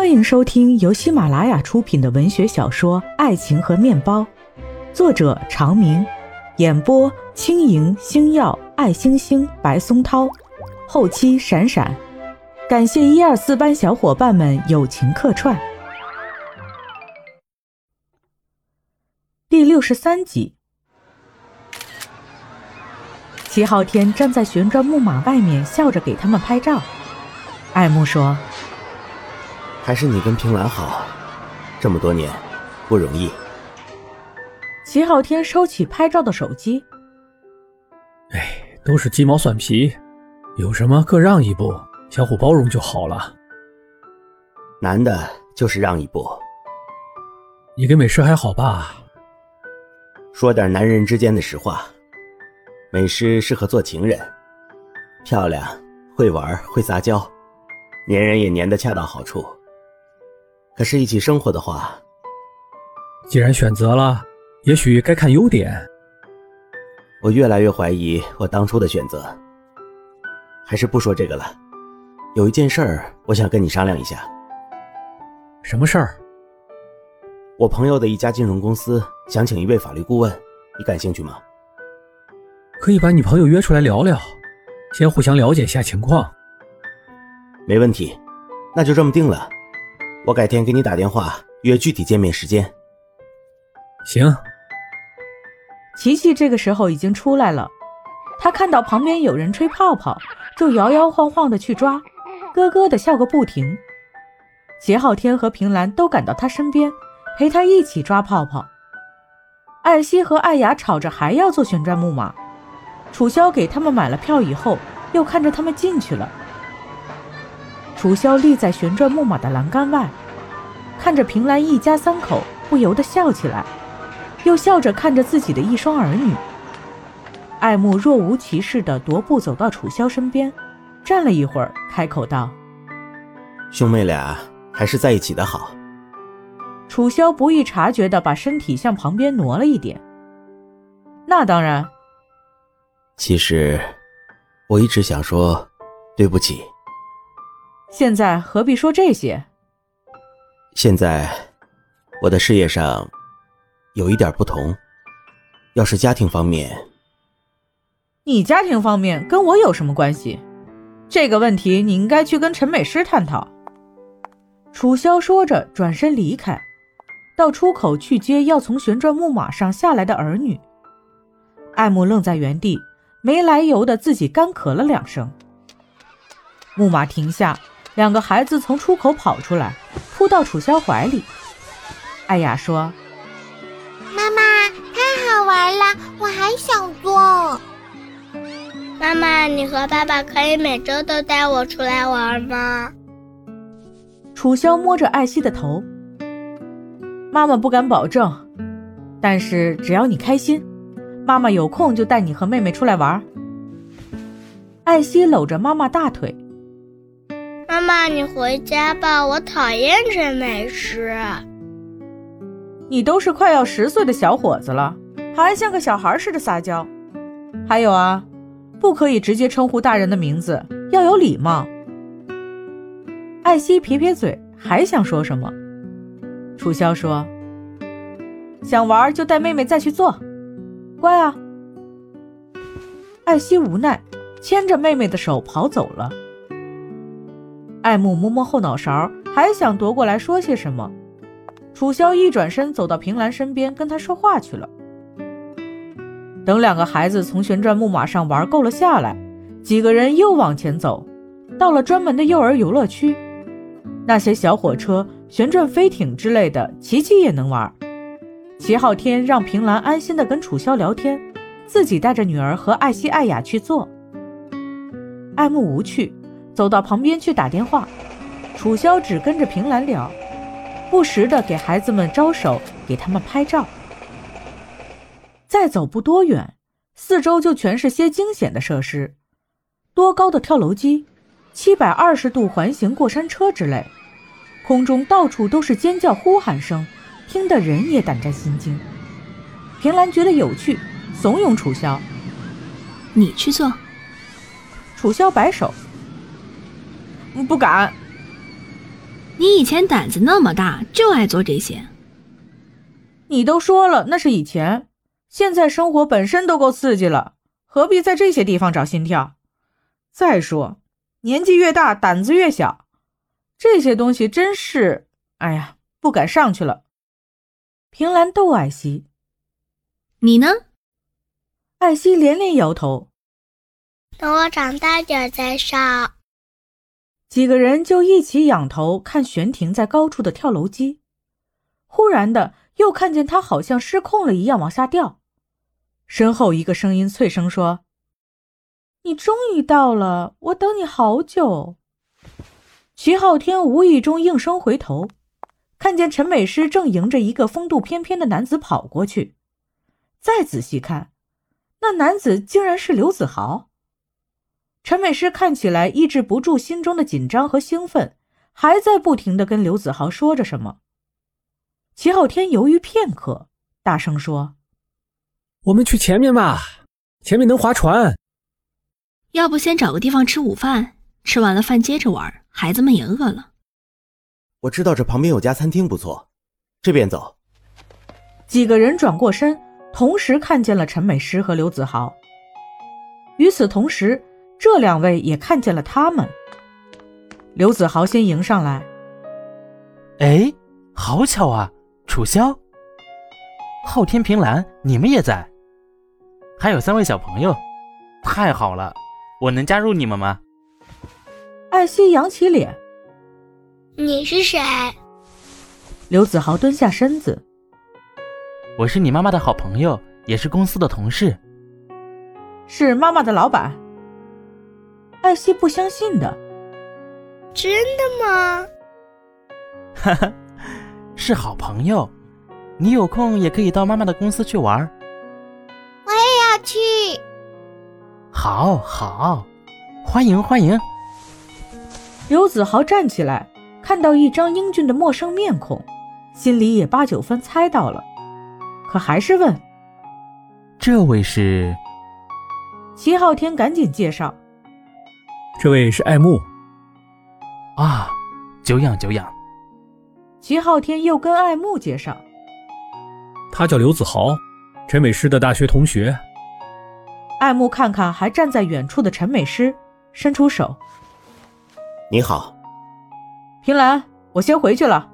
欢迎收听由喜马拉雅出品的文学小说《爱情和面包》，作者长明，演播轻盈、星耀、爱星星、白松涛，后期闪闪，感谢一二四班小伙伴们友情客串。第六十三集，齐昊天站在旋转木马外面，笑着给他们拍照。爱慕说。还是你跟平兰好，这么多年不容易。齐昊天收起拍照的手机。哎，都是鸡毛蒜皮，有什么各让一步，相互包容就好了。难的就是让一步。你跟美诗还好吧？说点男人之间的实话，美诗适合做情人，漂亮，会玩，会撒娇，粘人也粘得恰到好处。可是，一起生活的话，既然选择了，也许该看优点。我越来越怀疑我当初的选择。还是不说这个了。有一件事儿，我想跟你商量一下。什么事儿？我朋友的一家金融公司想请一位法律顾问，你感兴趣吗？可以把你朋友约出来聊聊，先互相了解一下情况。没问题，那就这么定了。我改天给你打电话约具体见面时间。行。琪琪这个时候已经出来了，他看到旁边有人吹泡泡，就摇摇晃晃的去抓，咯咯的笑个不停。齐浩天和平兰都赶到他身边，陪他一起抓泡泡。艾希和艾雅吵着还要坐旋转木马，楚萧给他们买了票以后，又看着他们进去了。楚萧立在旋转木马的栏杆外，看着平兰一家三口，不由得笑起来，又笑着看着自己的一双儿女。爱慕若无其事地踱步走到楚萧身边，站了一会儿，开口道：“兄妹俩还是在一起的好。”楚萧不易察觉地把身体向旁边挪了一点。那当然。其实，我一直想说，对不起。现在何必说这些？现在我的事业上有一点不同，要是家庭方面，你家庭方面跟我有什么关系？这个问题你应该去跟陈美诗探讨。楚萧说着，转身离开，到出口去接要从旋转木马上下来的儿女。艾木愣在原地，没来由的自己干咳了两声。木马停下。两个孩子从出口跑出来，扑到楚萧怀里。艾雅说：“妈妈，太好玩了，我还想做。”妈妈，你和爸爸可以每周都带我出来玩吗？楚萧摸着艾希的头：“妈妈不敢保证，但是只要你开心，妈妈有空就带你和妹妹出来玩。”艾希搂着妈妈大腿。妈妈，你回家吧，我讨厌吃美食。你都是快要十岁的小伙子了，还像个小孩似的撒娇。还有啊，不可以直接称呼大人的名字，要有礼貌。艾希撇撇嘴，还想说什么？楚萧说：“想玩就带妹妹再去做，乖啊。”艾希无奈，牵着妹妹的手跑走了。爱慕摸摸后脑勺，还想夺过来说些什么。楚萧一转身走到平兰身边，跟她说话去了。等两个孩子从旋转木马上玩够了下来，几个人又往前走，到了专门的幼儿游乐区。那些小火车、旋转飞艇之类的，琪琪也能玩。齐昊天让平兰安心的跟楚萧聊天，自己带着女儿和艾希、艾雅去坐。爱慕无趣。走到旁边去打电话，楚萧只跟着平兰聊，不时的给孩子们招手，给他们拍照。再走不多远，四周就全是些惊险的设施，多高的跳楼机，七百二十度环形过山车之类，空中到处都是尖叫呼喊声，听得人也胆战心惊。平兰觉得有趣，怂恿楚萧：“你去做。”楚萧摆手。不敢。你以前胆子那么大，就爱做这些。你都说了那是以前，现在生活本身都够刺激了，何必在这些地方找心跳？再说，年纪越大，胆子越小，这些东西真是……哎呀，不敢上去了。平兰逗艾希：“你呢？”艾希连连摇头：“等我长大点再上。”几个人就一起仰头看悬停在高处的跳楼机，忽然的又看见他好像失控了一样往下掉。身后一个声音脆声说：“你终于到了，我等你好久。”徐浩天无意中应声回头，看见陈美诗正迎着一个风度翩翩的男子跑过去，再仔细看，那男子竟然是刘子豪。陈美诗看起来抑制不住心中的紧张和兴奋，还在不停的跟刘子豪说着什么。齐昊天犹豫片刻，大声说：“我们去前面吧，前面能划船。要不先找个地方吃午饭，吃完了饭接着玩，孩子们也饿了。”我知道这旁边有家餐厅不错，这边走。几个人转过身，同时看见了陈美诗和刘子豪。与此同时。这两位也看见了他们。刘子豪先迎上来。哎，好巧啊！楚萧、昊天、平兰，你们也在，还有三位小朋友，太好了！我能加入你们吗？艾希扬起脸。你是谁？刘子豪蹲下身子。我是你妈妈的好朋友，也是公司的同事。是妈妈的老板。艾希不相信的，真的吗？哈哈，是好朋友，你有空也可以到妈妈的公司去玩。我也要去。好好，欢迎欢迎。刘子豪站起来，看到一张英俊的陌生面孔，心里也八九分猜到了，可还是问：“这位是？”齐昊天赶紧介绍。这位是爱慕，啊，久仰久仰。齐昊天又跟爱慕介绍，他叫刘子豪，陈美诗的大学同学。爱慕看看还站在远处的陈美诗，伸出手：“你好，平兰，我先回去了。”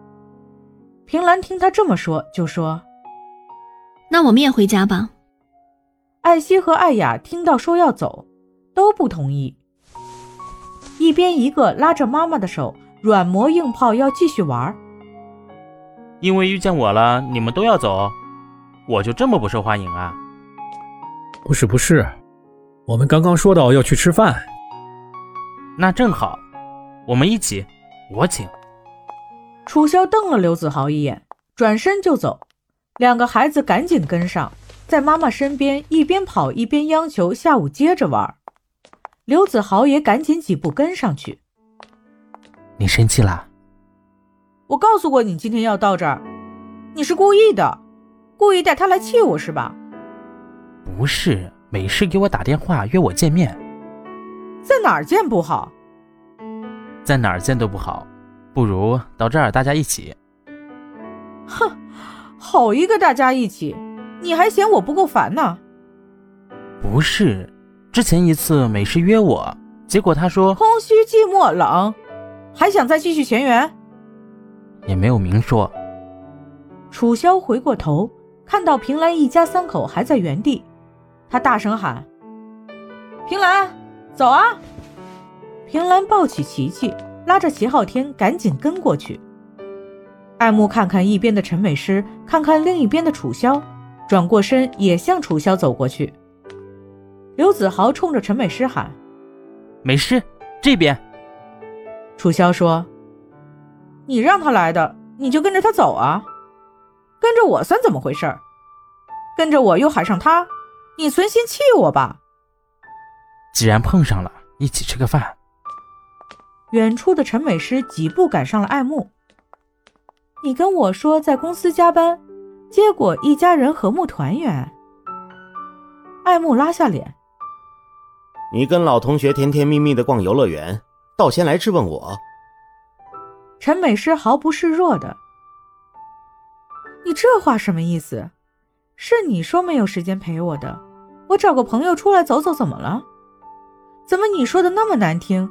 平兰听他这么说，就说：“那我们也回家吧。”艾希和艾雅听到说要走，都不同意。一边一个拉着妈妈的手，软磨硬泡要继续玩。因为遇见我了，你们都要走，我就这么不受欢迎啊？不是不是，我们刚刚说到要去吃饭。那正好，我们一起，我请。楚萧瞪了刘子豪一眼，转身就走，两个孩子赶紧跟上，在妈妈身边一边跑一边央求下午接着玩。刘子豪也赶紧几步跟上去。你生气啦？我告诉过你今天要到这儿，你是故意的，故意带他来气我是吧？不是，没事给我打电话约我见面。在哪儿见不好？在哪儿见都不好，不如到这儿大家一起。哼，好一个大家一起，你还嫌我不够烦呢？不是。之前一次美诗约我，结果他说空虚寂寞冷，还想再继续前缘，也没有明说。楚萧回过头，看到平兰一家三口还在原地，他大声喊：“平兰，走啊！”平兰抱起琪琪，拉着齐昊天赶紧跟过去。爱慕看看一边的陈美诗，看看另一边的楚萧，转过身也向楚萧走过去。刘子豪冲着陈美诗喊：“美诗，这边。”楚萧说：“你让他来的，你就跟着他走啊，跟着我算怎么回事？跟着我又喊上他，你存心气我吧？”既然碰上了，一起吃个饭。远处的陈美诗几步赶上了爱慕：“你跟我说在公司加班，结果一家人和睦团圆。”爱慕拉下脸。你跟老同学甜甜蜜蜜的逛游乐园，倒先来质问我。陈美诗毫不示弱的：“你这话什么意思？是你说没有时间陪我的，我找个朋友出来走走，怎么了？怎么你说的那么难听？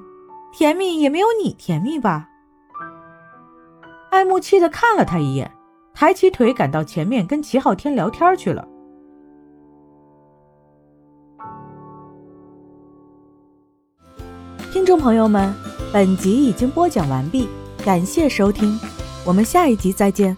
甜蜜也没有你甜蜜吧？”爱慕气的看了他一眼，抬起腿赶到前面跟齐昊天聊天去了。听众朋友们，本集已经播讲完毕，感谢收听，我们下一集再见。